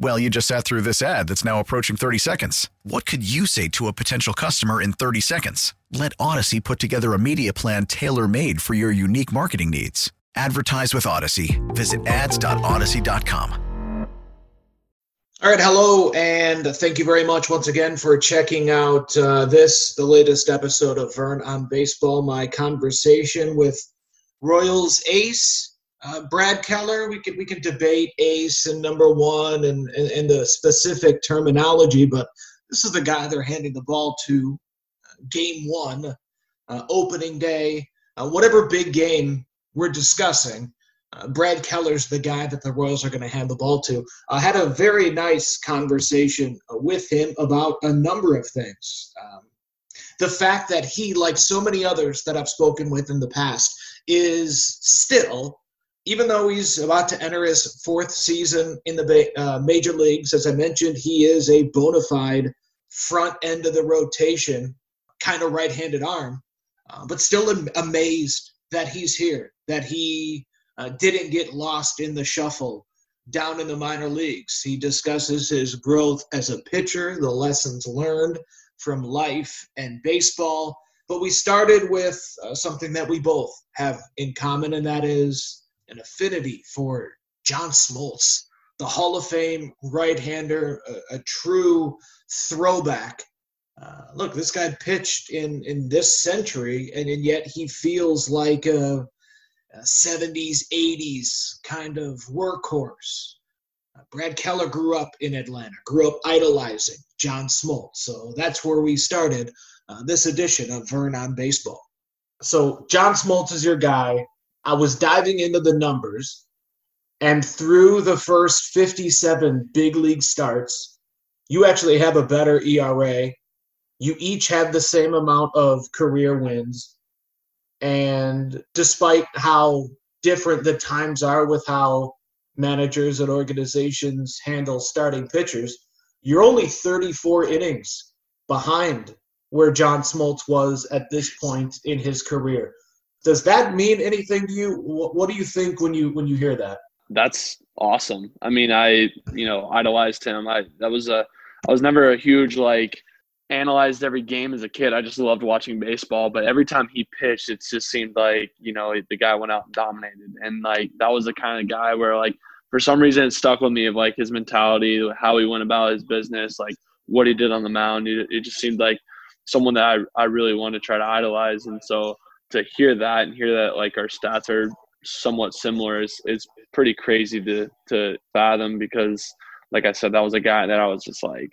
Well, you just sat through this ad that's now approaching 30 seconds. What could you say to a potential customer in 30 seconds? Let Audacy put together a media plan tailor made for your unique marketing needs. Advertise with Audacy. Visit ads.audacy.com. All right, hello, and thank you very much once again for checking out uh, this, the latest episode of Vern on Baseball. My conversation with Royals ace uh, Brad Keller. We can we can debate ace and number one and, and and the specific terminology, but this is the guy they're handing the ball to. Uh, game one, uh, opening day, uh, whatever big game we're discussing. Uh, Brad Keller's the guy that the Royals are going to hand the ball to. I had a very nice conversation with him about a number of things. Um, the fact that he, like so many others that I've spoken with in the past, is still, even though he's about to enter his fourth season in the uh, major leagues, as I mentioned, he is a bona fide front end of the rotation, kind of right handed arm, uh, but still am- amazed that he's here, that he uh, didn't get lost in the shuffle down in the minor leagues. He discusses his growth as a pitcher, the lessons learned from life and baseball. But we started with uh, something that we both have in common, and that is an affinity for John Smoltz, the Hall of Fame right hander, a, a, true throwback. Uh, look, this guy pitched in, in this century, and, and yet he feels like a, 70s, 80s kind of workhorse. Uh, Brad Keller grew up in Atlanta, grew up idolizing John Smoltz. So that's where we started uh, this edition of Vern on Baseball. So John Smoltz is your guy. I was diving into the numbers, and through the first 57 big league starts, you actually have a better ERA. You each have the same amount of career wins. And despite how different the times are with how managers and organizations handle starting pitchers, you're only 34 innings behind where John Smoltz was at this point in his career. Does that mean anything to you? What do you think when you when you hear that? That's awesome. I mean, I you know idolized him. I that was a I was never a huge like analyzed every game as a kid. I just loved watching baseball. But every time he pitched, it just seemed like you know the guy went out and dominated, and like that was the kind of guy where like for some reason it stuck with me of like his mentality, how he went about his business, like what he did on the mound. It, it just seemed like someone that I, I really wanted to try to idolize. And so to hear that and hear that like our stats are somewhat similar is, is pretty crazy to, to fathom because like I said, that was a guy that I was just like,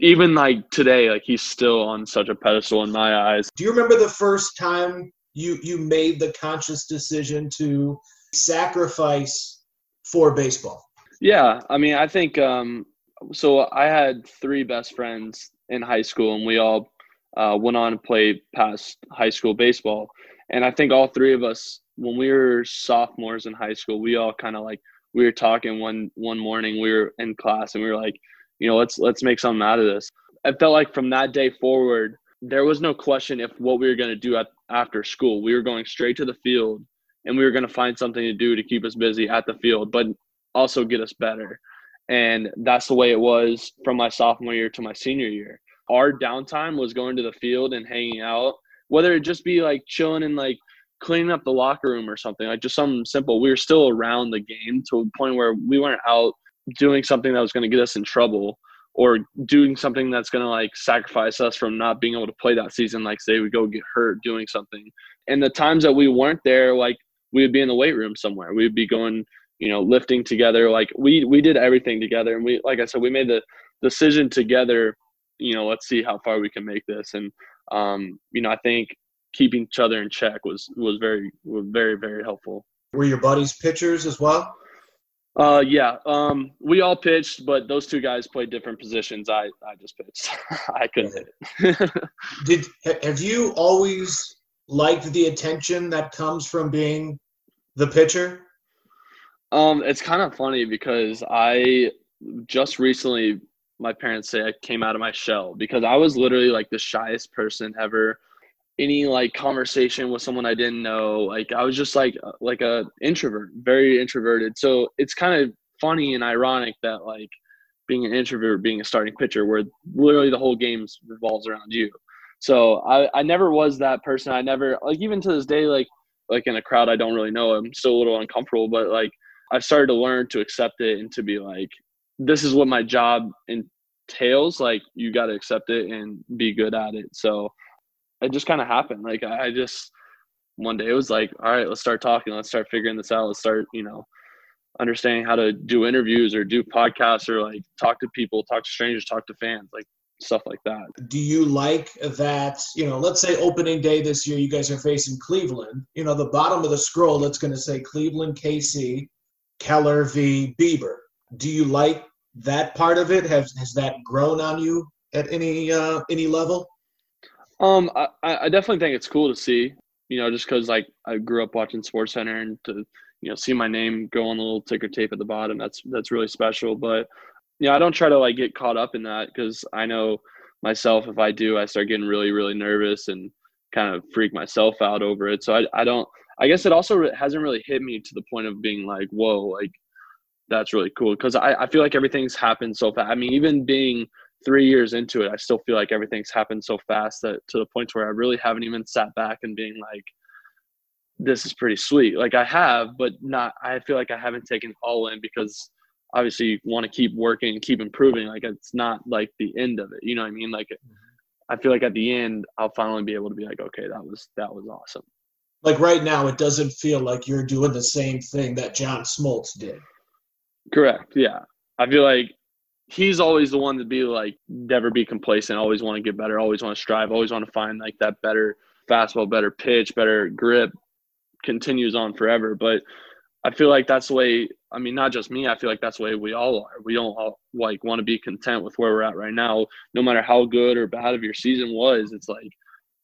even like today, like he's still on such a pedestal in my eyes. Do you remember the first time you you made the conscious decision to sacrifice for baseball? Yeah, I mean, I think um, so. I had three best friends in high school, and we all uh, went on to play past high school baseball. And I think all three of us, when we were sophomores in high school, we all kind of like we were talking one one morning. We were in class, and we were like, you know, let's let's make something out of this. I felt like from that day forward, there was no question if what we were going to do at, after school. We were going straight to the field, and we were going to find something to do to keep us busy at the field, but also get us better. And that's the way it was from my sophomore year to my senior year. Our downtime was going to the field and hanging out, whether it just be like chilling and like cleaning up the locker room or something, like just something simple. We were still around the game to a point where we weren't out doing something that was going to get us in trouble or doing something that's going to like sacrifice us from not being able to play that season like say we go get hurt doing something and the times that we weren't there like we would be in the weight room somewhere we would be going you know, lifting together. Like we we did everything together, and we like I said, we made the decision together. You know, let's see how far we can make this, and um, you know, I think keeping each other in check was was very was very very helpful. Were your buddies pitchers as well? Uh, yeah. Um, we all pitched, but those two guys played different positions. I I just pitched. I couldn't hit. Did have you always liked the attention that comes from being the pitcher? Um, it's kind of funny because I just recently, my parents say I came out of my shell because I was literally like the shyest person ever. Any like conversation with someone I didn't know, like I was just like uh, like a introvert, very introverted. So it's kind of funny and ironic that like being an introvert, being a starting pitcher, where literally the whole game revolves around you. So I, I never was that person. I never like even to this day, like like in a crowd I don't really know, I'm still a little uncomfortable, but like I've started to learn to accept it and to be like, this is what my job entails. Like, you got to accept it and be good at it. So it just kind of happened. Like, I just, one day it was like, all right, let's start talking. Let's start figuring this out. Let's start, you know, understanding how to do interviews or do podcasts or like talk to people, talk to strangers, talk to fans, like stuff like that. Do you like that? You know, let's say opening day this year, you guys are facing Cleveland. You know, the bottom of the scroll that's going to say Cleveland KC Keller v. Bieber. Do you like that part of it? Has has that grown on you at any uh, any level? Um, I, I definitely think it's cool to see. You know, just because like I grew up watching Sports Center and to you know see my name go on the little ticker tape at the bottom, that's that's really special. But you know, I don't try to like get caught up in that because I know myself if I do, I start getting really really nervous and kind of freak myself out over it. So I I don't I guess it also hasn't really hit me to the point of being like, whoa, like that's really cool. Cause I, I feel like everything's happened so fast. I mean, even being three years into it, I still feel like everything's happened so fast that to the point where I really haven't even sat back and being like, this is pretty sweet. Like I have, but not, I feel like I haven't taken all in because obviously you want to keep working and keep improving. Like it's not like the end of it. You know what I mean? Like I feel like at the end, I'll finally be able to be like, okay, that was, that was awesome like right now it doesn't feel like you're doing the same thing that John Smoltz did. Correct. Yeah. I feel like he's always the one to be like never be complacent, always want to get better, always want to strive, always want to find like that better fastball, better pitch, better grip continues on forever. But I feel like that's the way I mean, not just me, I feel like that's the way we all are. We don't all like want to be content with where we're at right now, no matter how good or bad of your season was. It's like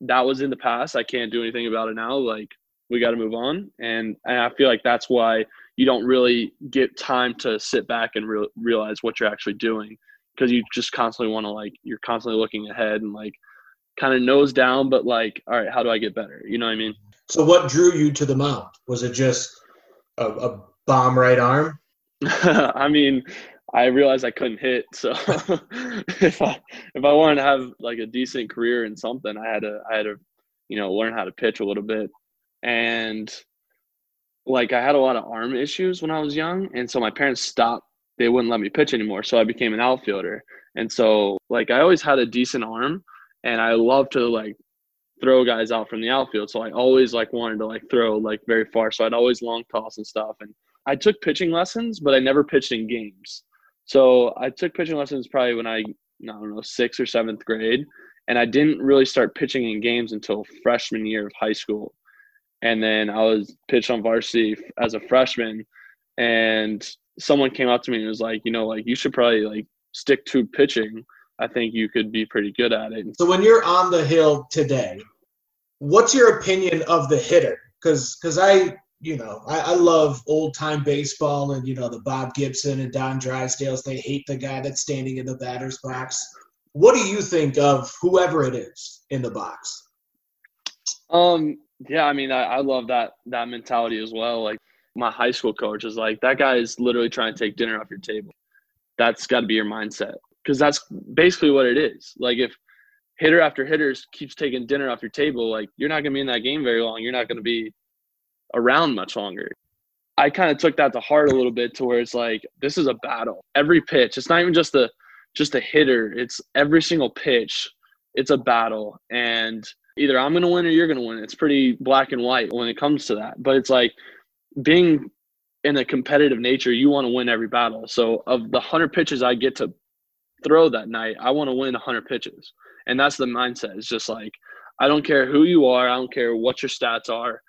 that was in the past. I can't do anything about it now. Like we got to move on, and and I feel like that's why you don't really get time to sit back and re- realize what you're actually doing because you just constantly want to like you're constantly looking ahead and like kind of nose down, but like all right, how do I get better? You know what I mean? So what drew you to the mound? Was it just a, a bomb right arm? I mean, I realized I couldn't hit. So if I if I wanted to have like a decent career in something, I had to I had to you know learn how to pitch a little bit. And like I had a lot of arm issues when I was young, and so my parents stopped. They wouldn't let me pitch anymore, so I became an outfielder. And so like I always had a decent arm, and I love to like throw guys out from the outfield. So I always like wanted to like throw like very far. So I'd always long toss and stuff. And I took pitching lessons, but I never pitched in games. So I took pitching lessons probably when I, I don't know, sixth or seventh grade. And I didn't really start pitching in games until freshman year of high school. And then I was pitched on varsity as a freshman. And someone came up to me and was like, you know, like you should probably like stick to pitching. I think you could be pretty good at it. So when you're on the hill today, what's your opinion of the hitter? Because because I you know, I, I love old time baseball and, you know, the Bob Gibson and Don Drysdales. They hate the guy that's standing in the batter's box. What do you think of whoever it is in the box? Um, yeah, I mean, I, I love that that mentality as well. Like my high school coach is like, that guy is literally trying to take dinner off your table. That's got to be your mindset because that's basically what it is. Like if hitter after hitter keeps taking dinner off your table, like you're not going to be in that game very long. You're not going to be around much longer. I kind of took that to heart a little bit to where it's like this is a battle. Every pitch, it's not even just a just a hitter. It's every single pitch. It's a battle and either I'm going to win or you're going to win. It's pretty black and white when it comes to that. But it's like being in a competitive nature, you want to win every battle. So of the 100 pitches I get to throw that night, I want to win 100 pitches. And that's the mindset. It's just like, I don't care who you are. I don't care what your stats are.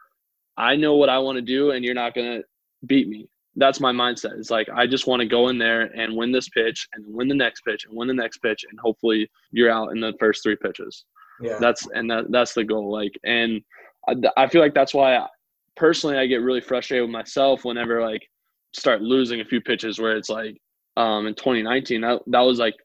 I know what I want to do, and you're not going to beat me. That's my mindset. It's like, I just want to go in there and win this pitch and win the next pitch and win the next pitch. And hopefully you're out in the first three pitches. Yeah. That's, and that, that's the goal. Like, and I, I feel like that's why I, personally I get really frustrated with myself whenever like start losing a few pitches where it's like, um, in 2019, that, that was like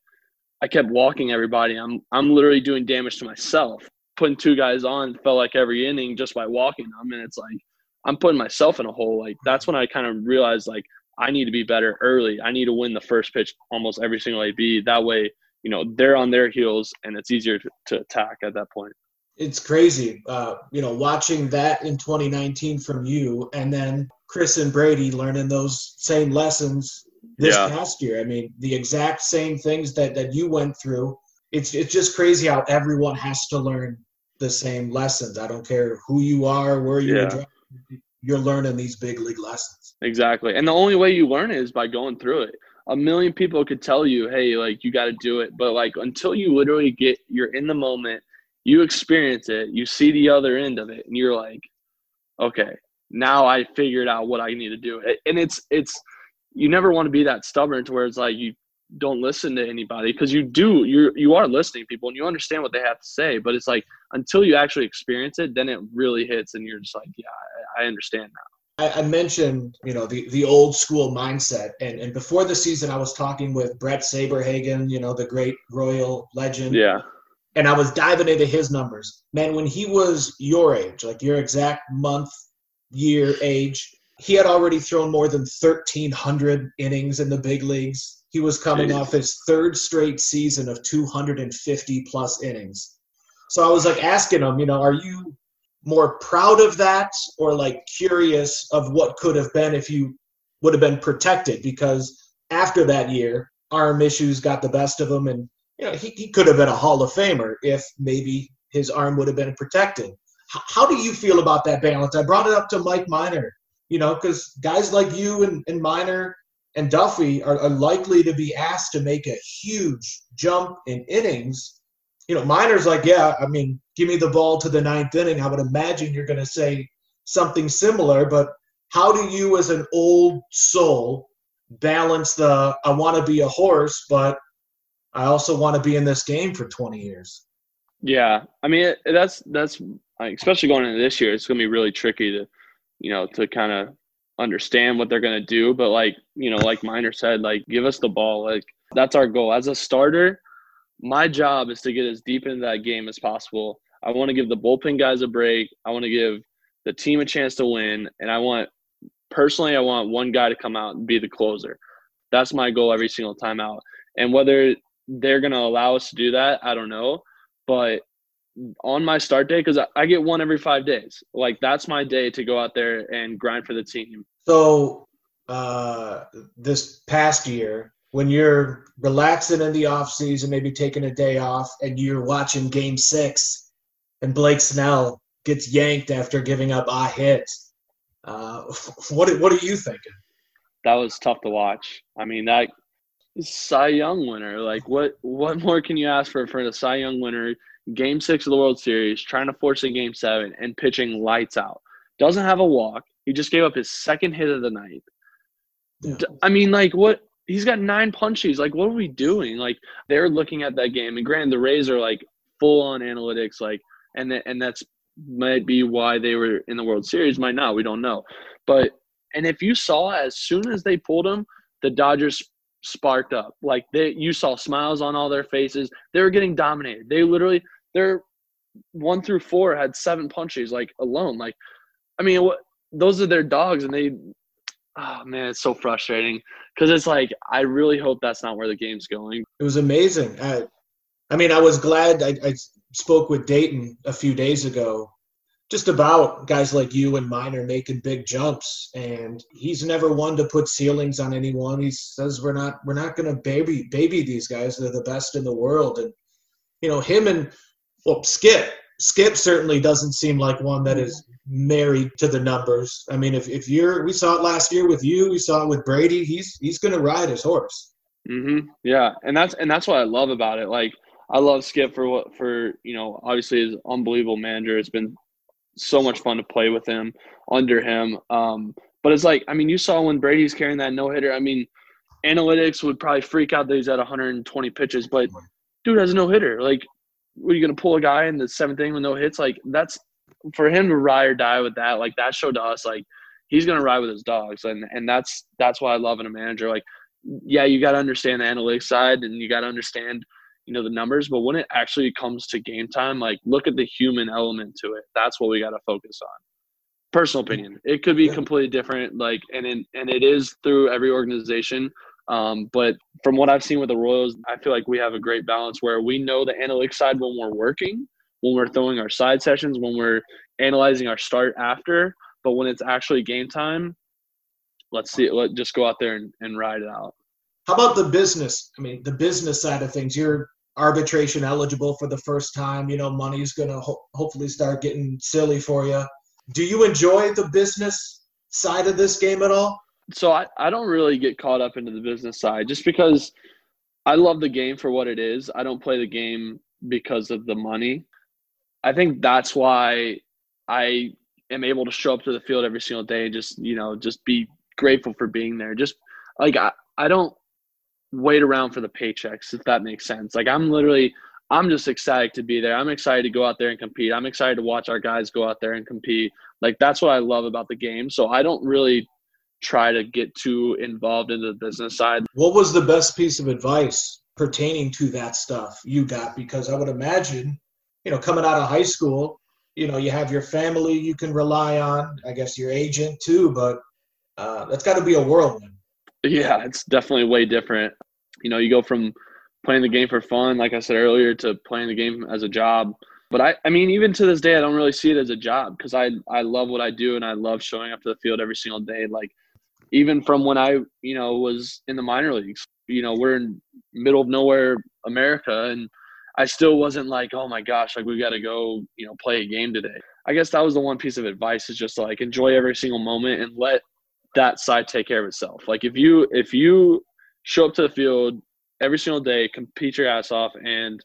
I kept walking everybody. I'm I'm literally doing damage to myself. Putting two guys on felt like every inning just by walking them, and it's like I'm putting myself in a hole. Like that's when I kind of realized like I need to be better early. I need to win the first pitch almost every single AB. That way, you know, they're on their heels and it's easier to, to attack at that point. It's crazy, uh, you know, watching that in 2019 from you, and then Kris and Brady learning those same lessons this yeah. past year. I mean, the exact same things that that you went through. It's it's just crazy how everyone has to learn the same lessons. I don't care who you are, where you yeah. are. You're learning these big league lessons. Exactly, and the only way you learn it is by going through it. A million people could tell you, "Hey, like you got to do it," but like until you literally get, you're in the moment, you experience it, you see the other end of it, and you're like, "Okay, now I figured out what I need to do." And it's it's you never want to be that stubborn to where it's like you don't listen to anybody because you do you you are listening people and you understand what they have to say. But it's like until you actually experience it then it really hits and you're just like yeah I understand now I, I, mentioned you know the the old school mindset and and before the season i was talking with Bret saberhagen you know the great royal legend yeah and i was diving into his numbers man when he was your age like your exact month year age he had already thrown more than 1,300 innings in the big leagues. He was coming Jeez. off his third straight season of 250 plus innings. So I was like asking him, you know, are you more proud of that or like curious of what could have been if you would have been protected? Because after that year, arm issues got the best of him, and you know he, he could have been a Hall of Famer if maybe his arm would have been protected. how do you feel about that balance? I brought it up to Mike Minor you know, because guys like you and, and Minor and Duffy are, are, likely to be asked to make a huge jump in innings. You know, Minor's like, yeah, I mean, give me the ball to the ninth inning. I would imagine you're going to say something similar, but how do you, as an old soul, balance the I want to be a horse, but I also want to be in this game for 20 years? Yeah, I mean, that's that's especially going into this year, it's going to be really tricky to you know, to kind of understand what they're going to do. But like, you know, like Miner said, like, give us the ball. Like, that's our goal. As a starter, my job is to get as deep into that game as possible. I want to give the bullpen guys a break. I want to give the team a chance to win. And I want, personally, I want one guy to come out and be the closer. That's my goal every single time out. And whether they're going to allow us to do that, I don't know. But on my start day because I get one every five days. Like that's my day to go out there and grind for the team. So uh, this past year, when you're relaxing in the off season, maybe taking a day off, and you're watching Game Six, and Blake Snell gets yanked after giving up a hit, uh, what what are you thinking? That was tough to watch. I mean that Cy Young winner. Like what what more can you ask for for a Cy Young winner? game six of the World Series, trying to force a game seven and pitching lights out. Doesn't have a walk. He just gave up his second hit of the night. Yeah. I mean, like, what? He's got nine punchies. Like, what are we doing? Like, they're looking at that game, and granted, the Rays are like full on analytics, like, and th- and that's might be why they were in the World Series, might not. We don't know, but and if you saw as soon as they pulled him, the Dodgers sparked up. Like they, you saw smiles on all their faces. They were getting dominated. They literally they're one through four had seven punches like alone. Like, I mean, what those are their dogs, and they. Oh man, it's so frustrating because it's like I really hope that's not where the game's going. It was amazing. I, I mean, I was glad I, I spoke with Dayton a few days ago just about guys like you and Minor are making big jumps and he's never one to put ceilings on anyone he says we're not we're not going to baby baby these guys they're the best in the world and you know him and well, Skip, Skip certainly doesn't seem like one that is married to the numbers. I mean, if, if you're, we saw it last year with you, we saw it with Brady. He's he's going to ride his horse. Mm-hmm. Yeah, and that's and that's what I love about it. Like I love Skip for what for you know obviously his unbelievable manager. It's been so much fun to play with him under him. Um, but it's like I mean you saw when Brady's carrying that no hitter. I mean analytics would probably freak out that he's at 120 pitches, but dude has a no hitter. Like, are you gonna pull a guy in the seventh inning with no hits? Like that's for him to ride or die with that. Like that showed to us like he's gonna ride with his dogs, and and that's that's why I love in a manager. Like, yeah, you got to understand the analytics side, and you got to understand you know the numbers but when it actually comes to game time like look at the human element to it that's what we got to focus on personal opinion it could be completely different like and in, and it is through every organization um, but from what i've seen with the royals i feel like we have a great balance where we know the analytics side when we're working when we're throwing our side sessions when we're analyzing our start after but when it's actually game time let's see let just go out there and, and ride it out how about the business i mean the business side of things you're arbitration eligible for the first time. You know, money's going to ho- hopefully start getting silly for you. Do you enjoy the business side of this game at all? So I, I don't really get caught up into the business side just because I love the game for what it is. I don't play the game because of the money. I think that's why I am able to show up to the field every single day and just, you know, just be grateful for being there. Just like I, I don't wait around for the paychecks, if that makes sense. Like I'm literally, I'm just excited to be there. I'm excited to go out there and compete. I'm excited to watch our guys go out there and compete. Like that's what I love about the game. So I don't really try to get too involved in the business side. What was the best piece of advice pertaining to that stuff you got? Because I would imagine, you know, coming out of high school, you know, you have your family you can rely on, I guess your agent too, but uh, that's got to be a whirlwind. Yeah, it's definitely way different. You know, you go from playing the game for fun, like I said earlier, to playing the game as a job. But I, I mean, even to this day, I don't really see it as a job because I, I love what I do and I love showing up to the field every single day. Like, even from when I, you know, was in the minor leagues, you know, we're in middle of nowhere America, and I still wasn't like, oh my gosh, like we got to go, you know, play a game today. I guess that was the one piece of advice is just like enjoy every single moment and let that side take care of itself. Like if you if you show up to the field every single day, compete your ass off, and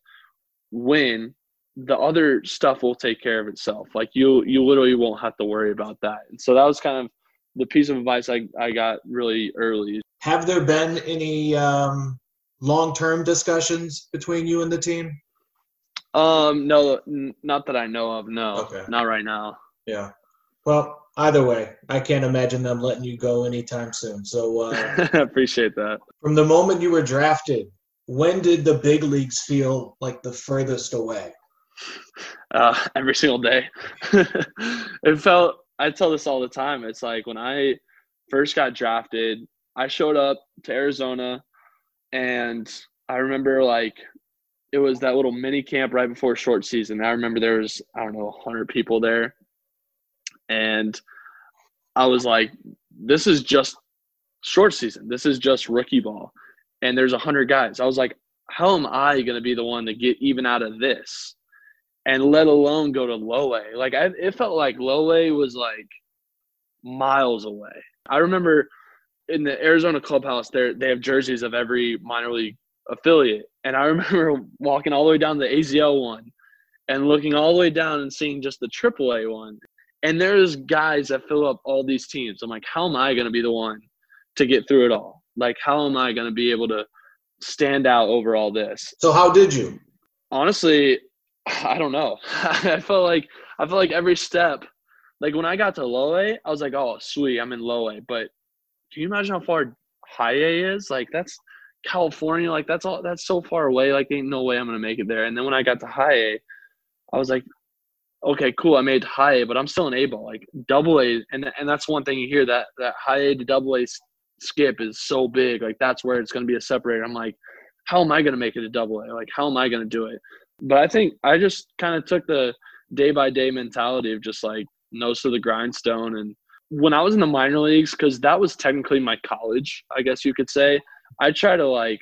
win, the other stuff will take care of itself. Like you you literally won't have to worry about that. And so that was kind of the piece of advice I, I got really early. Have there been any um, long term discussions between you and the team? Um, no, n- not that I know of. No, okay. not right now. Yeah. Well, either way, I can't imagine them letting you go anytime soon. So uh, appreciate that. From the moment you were drafted, when did the big leagues feel like the furthest away? Uh, every single day. it felt. I tell this all the time. It's like when I first got drafted, I showed up to Arizona, and I remember like it was that little mini camp right before short season. I remember there was I don't know 100 people there and I was like, this is just short season. This is just rookie ball. And there's a hundred guys. I was like, how am I going to be the one to get even out of this? And let alone go to low A. Like I, it felt like low A was like miles away. I remember in the Arizona clubhouse, there they have jerseys of every minor league affiliate, and I remember walking all the way down the AZL one, and looking all the way down and seeing just the AAA one, and there's guys that fill up all these teams. I'm like, how am I going to be the one to get through it all? Like, how am I going to be able to stand out over all this? So, how did you? Honestly, I don't know. I felt like I felt like every step, like when I got to low A, I was like, oh, sweet, I'm in low A. But can you imagine how far high A is? Like, that's California. Like, that's all. That's so far away. Like, ain't no way I'm gonna make it there. And then when I got to high A, I was like, okay, cool, I made high A, but I'm still in A ball. Like double A, and and that's one thing you hear that that high A to double A skip is so big. Like that's where it's to be a separator. I'm like, how am I to make it a double A? Like how am I to do it? But I think I just kind of took the day by day mentality of just like nose to the grindstone. And when I was in the minor leagues, because that was technically my college, I guess you could say, I try to like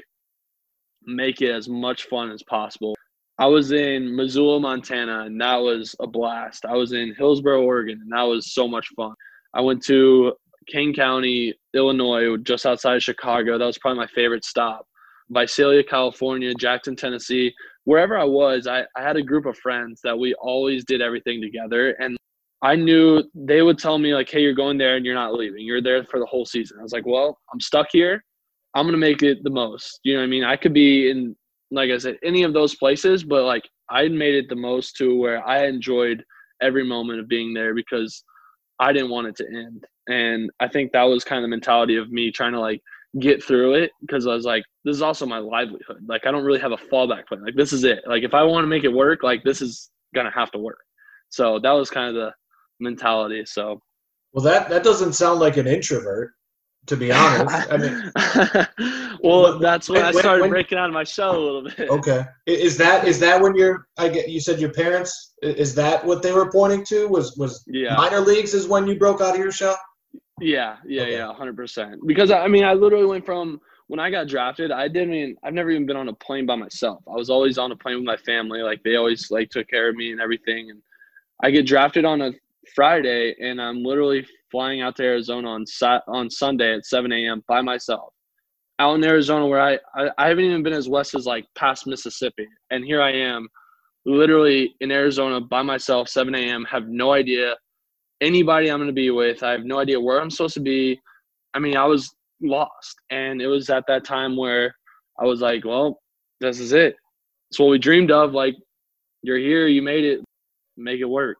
make it as much fun as possible I was in Missoula, Montana, and that was a blast. I was in Hillsboro, Oregon, and that was so much fun. I went to Kane County, Illinois, just outside of Chicago. That was probably my favorite stop. Visalia, California, Jackson, Tennessee. Wherever I was, I, I had a group of friends that we always did everything together. And I knew they would tell me, like, hey, you're going there and you're not leaving. You're there for the whole season. I was like, well, I'm stuck here. I'm going to make it the most. You know what I mean? I could be in, like I said, any of those places, but like I made it the most to where I enjoyed every moment of being there because I didn't want it to end. And I think that was kind of the mentality of me trying to like get through it because I was like, this is also my livelihood. Like, I don't really have a fallback plan. Like, this is it. Like, if I want to make it work, like, this is going to have to work. So that was kind of the mentality. So, well, that, that doesn't sound like an introvert, to be honest. I mean, well, that's when, when I started when, breaking out of my shell a little bit. Okay. Is that, is that when you're, I get, you said your parents, is that what they were pointing to? Was, was yeah. minor leagues is when you broke out of your shell? Yeah, yeah, okay. yeah, hundred percent. Because I mean, I literally went from when I got drafted. I didn't. I've never even been on a plane by myself. I was always on a plane with my family. Like they always like took care of me and everything. And I get drafted on a Friday, and I'm literally flying out to Arizona on on Sunday at 7 a.m. by myself, out in Arizona where I, I I haven't even been as west as like past Mississippi, and here I am, literally in Arizona by myself, 7 a.m. Have no idea anybody I'm going to be with. I have no idea where I'm supposed to be. I mean, I was lost. And it was at that time where I was like, well, this is it. It's what we dreamed of. Like, you're here, you made it, make it work.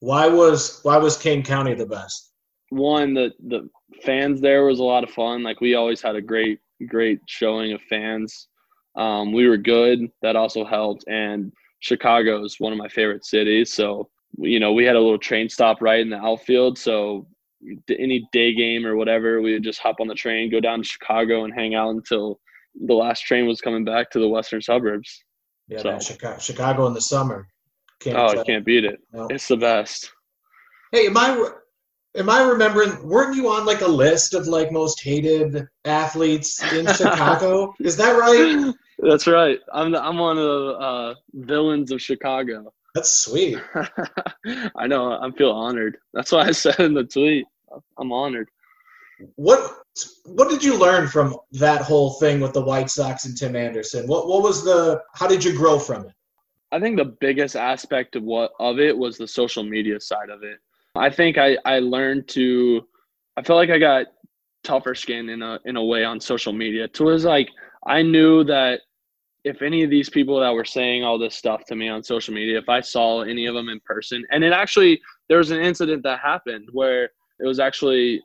Why was why was Kane County the best? One, the the fans there was a lot of fun. Like we always had a great great showing of fans. Um, we were good. That also helped. And Chicago is one of my favorite cities, so you know, we had a little train stop right in the outfield. So any day game or whatever, we would just hop on the train, go down to Chicago, and hang out until the last train was coming back to the western suburbs. Yeah, so. Chicago, Chicago in the summer. Can't oh, I can't beat it. No. It's the best. Hey, am I am I remembering? Weren't you on like a list of like most hated athletes in Chicago? Is that right? That's right. I'm the, I'm one of the uh, villains of Chicago. That's sweet. I know. I feel honored. That's why I said in the tweet. I'm honored. What What did you learn from that whole thing with the White Sox and Tim Anderson? What What was the? How did you grow from it? I think the biggest aspect of what of it was the social media side of it. I think I I learned to. I felt like I got tougher skin in a in a way on social media. To was like I knew that if any of these people that were saying all this stuff to me on social media, if I saw any of them in person, and it actually, there was an incident that happened where it was actually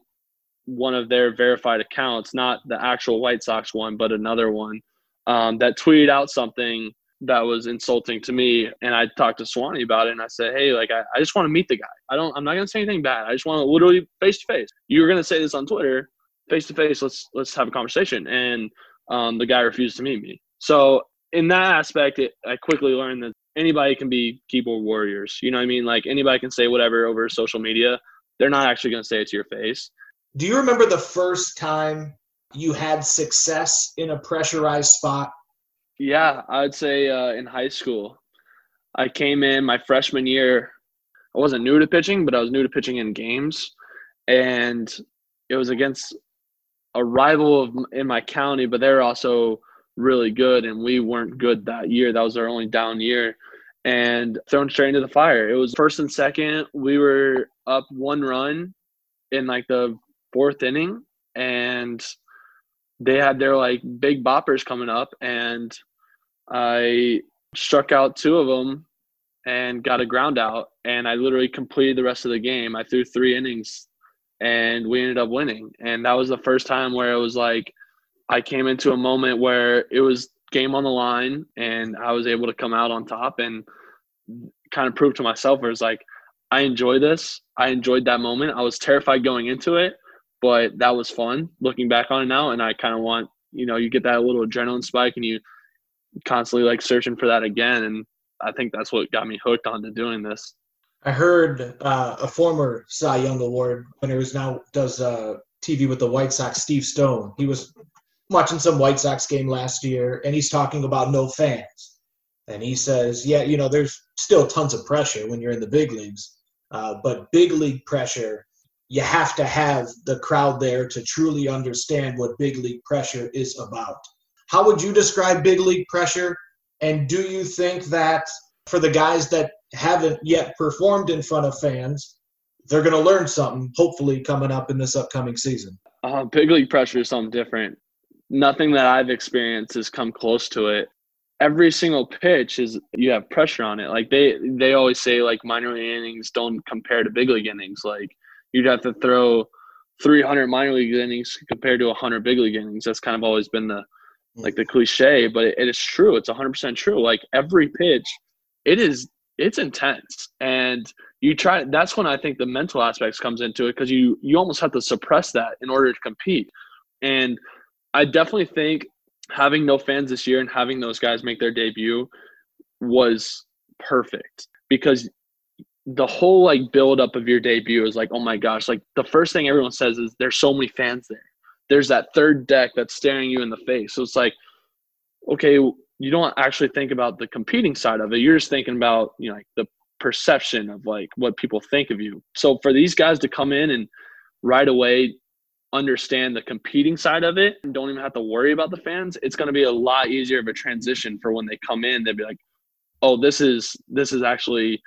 one of their verified accounts, not the actual White Sox one, but another one um, that tweeted out something that was insulting to me. And I talked to Swanee about it and I said, Hey, like, I, I just want to meet the guy. I don't, I'm not going to say anything bad. I just want to literally face to face. You're going to say this on Twitter face to face. Let's, let's have a conversation. And um, the guy refused to meet me. So in that aspect, it, I quickly learned that anybody can be keyboard warriors. You know what I mean? Like anybody can say whatever over social media. They're not actually going to say it to your face. Do you remember the first time you had success in a pressurized spot? Yeah, I'd say uh, in high school. I came in my freshman year. I wasn't new to pitching, but I was new to pitching in games. And it was against a rival of, in my county, but they're also really good, and we weren't good that year. That was our only down year, and thrown straight into the fire. It was first and second. We were up one run in like the fourth inning, and they had their like big boppers coming up, and I struck out two of them and got a ground out, and I literally completed the rest of the game. I threw three innings, and we ended up winning. And that was the first time where it was like I came into a moment where it was game on the line and I was able to come out on top and kind of prove to myself where it's like, I enjoy this. I enjoyed that moment. I was terrified going into it, but that was fun looking back on it now. And I kind of want, you know, you get that little adrenaline spike and you constantly like searching for that again. And I think that's what got me hooked onto doing this. I heard uh, a former Cy Young Award winner who's now does uh, TV with the White Sox, Steve Stone. He was watching some White Sox game last year, and he's talking about no fans. And he says, yeah, you know, there's still tons of pressure when you're in the big leagues, uh, but big league pressure, you have to have the crowd there to truly understand what big league pressure is about. How would you describe big league pressure? And do you think that for the guys that haven't yet performed in front of fans, they're going to learn something, hopefully, coming up in this upcoming season? Uh, big league pressure is something different. Nothing that I've experienced has come close to it every single pitch is you have pressure on it. Like they they always say like minor league innings don't compare to big league innings. Like you'd have to throw 300 minor league innings compared to 100 big league innings. That's kind of always been the hmm. like the cliche, but it, it is true. It's 100% true. Like every pitch, it is it's intense, and you try. That's when I think the mental aspects comes into it because you you almost have to suppress that in order to compete. And I definitely think having no fans this year and having those guys make their debut was perfect because the whole like build up of your debut is like oh my gosh like the first thing everyone says is there's so many fans there. There's that third deck that's staring you in the face. So it's like okay you don't actually think about the competing side of it. You're just thinking about you know like the perception of like what people think of you. So for these guys to come in and right away understand the competing side of it and don't even have to worry about the fans, it's going to be a lot easier of a transition for when they come in. They'll be like, "Oh, this is this is actually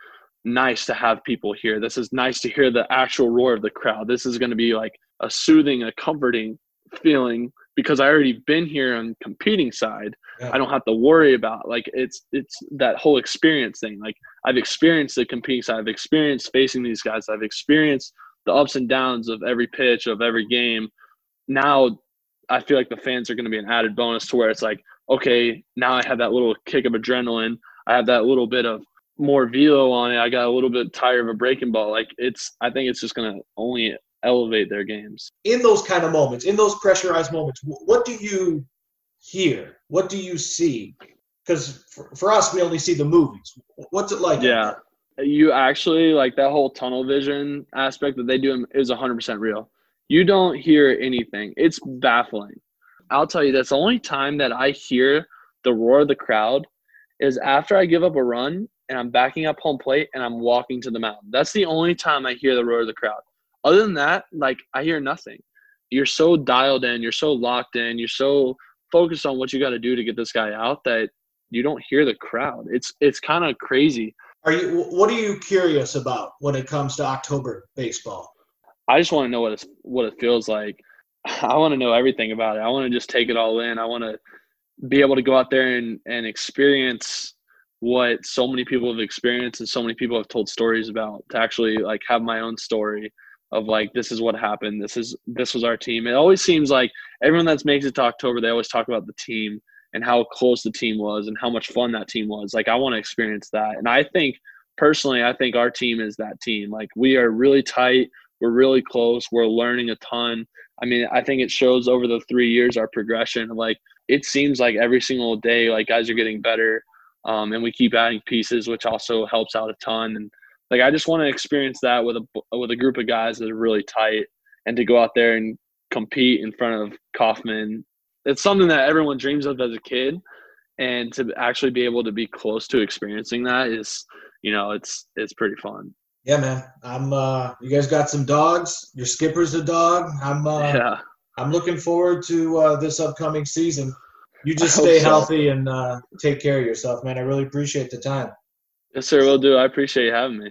nice to have people here. This is nice to hear the actual roar of the crowd. This is going to be like a soothing, a comforting feeling because I already been here on competing side. Yeah. I don't have to worry about like it's it's that whole experience thing. Like I've experienced the competing side. I've experienced facing these guys. I've experienced the ups and downs of every pitch of every game. Now I feel like the fans are going to be an added bonus to where it's like, okay, now I have that little kick of adrenaline. I have that little bit of more velo on it. I got a little bit tired of a breaking ball. Like it's, I think it's just going to only elevate their games. In those kind of moments, in those pressurized moments, what do you hear? What do you see? Because for, for us, we only see the movies. What's it like? Yeah you actually like that whole tunnel vision aspect that they do is 100% real. You don't hear anything. It's baffling. I'll tell you, that's the only time that I hear the roar of the crowd is after I give up a run and I'm backing up home plate and I'm walking to the mountain. That's the only time I hear the roar of the crowd. Other than that, like I hear nothing. You're so dialed in, you're so locked in, you're so focused on what you got to do to get this guy out that you don't hear the crowd. It's it's kind of crazy. Are you? What are you curious about when it comes to October baseball? I just want to know what it's what it feels like. I want to know everything about it. I want to just take it all in. I want to be able to go out there and and experience what so many people have experienced and so many people have told stories about. To actually like have my own story of like this is what happened. This is this was our team. It always seems like everyone that makes it to October, they always talk about the team and how close the team was and how much fun that team was. Like I want to experience that. And I think personally, I think our team is that team. Like we are really tight. We're really close. We're learning a ton. I mean, I think it shows over the three years our progression. Like it seems like every single day, like guys are getting better, um, and we keep adding pieces, which also helps out a ton. And like I just want to experience that with a with a group of guys that are really tight, and to go out there and compete in front of Kauffman it's something that everyone dreams of as a kid and to actually be able to be close to experiencing that is you know it's it's pretty fun. Yeah man. I'm uh you guys got some dogs? Your skipper's a dog? I'm uh yeah. I'm looking forward to uh this upcoming season. You just stay so. healthy and uh take care of yourself man. I really appreciate the time. Yes sir will do. I appreciate you having me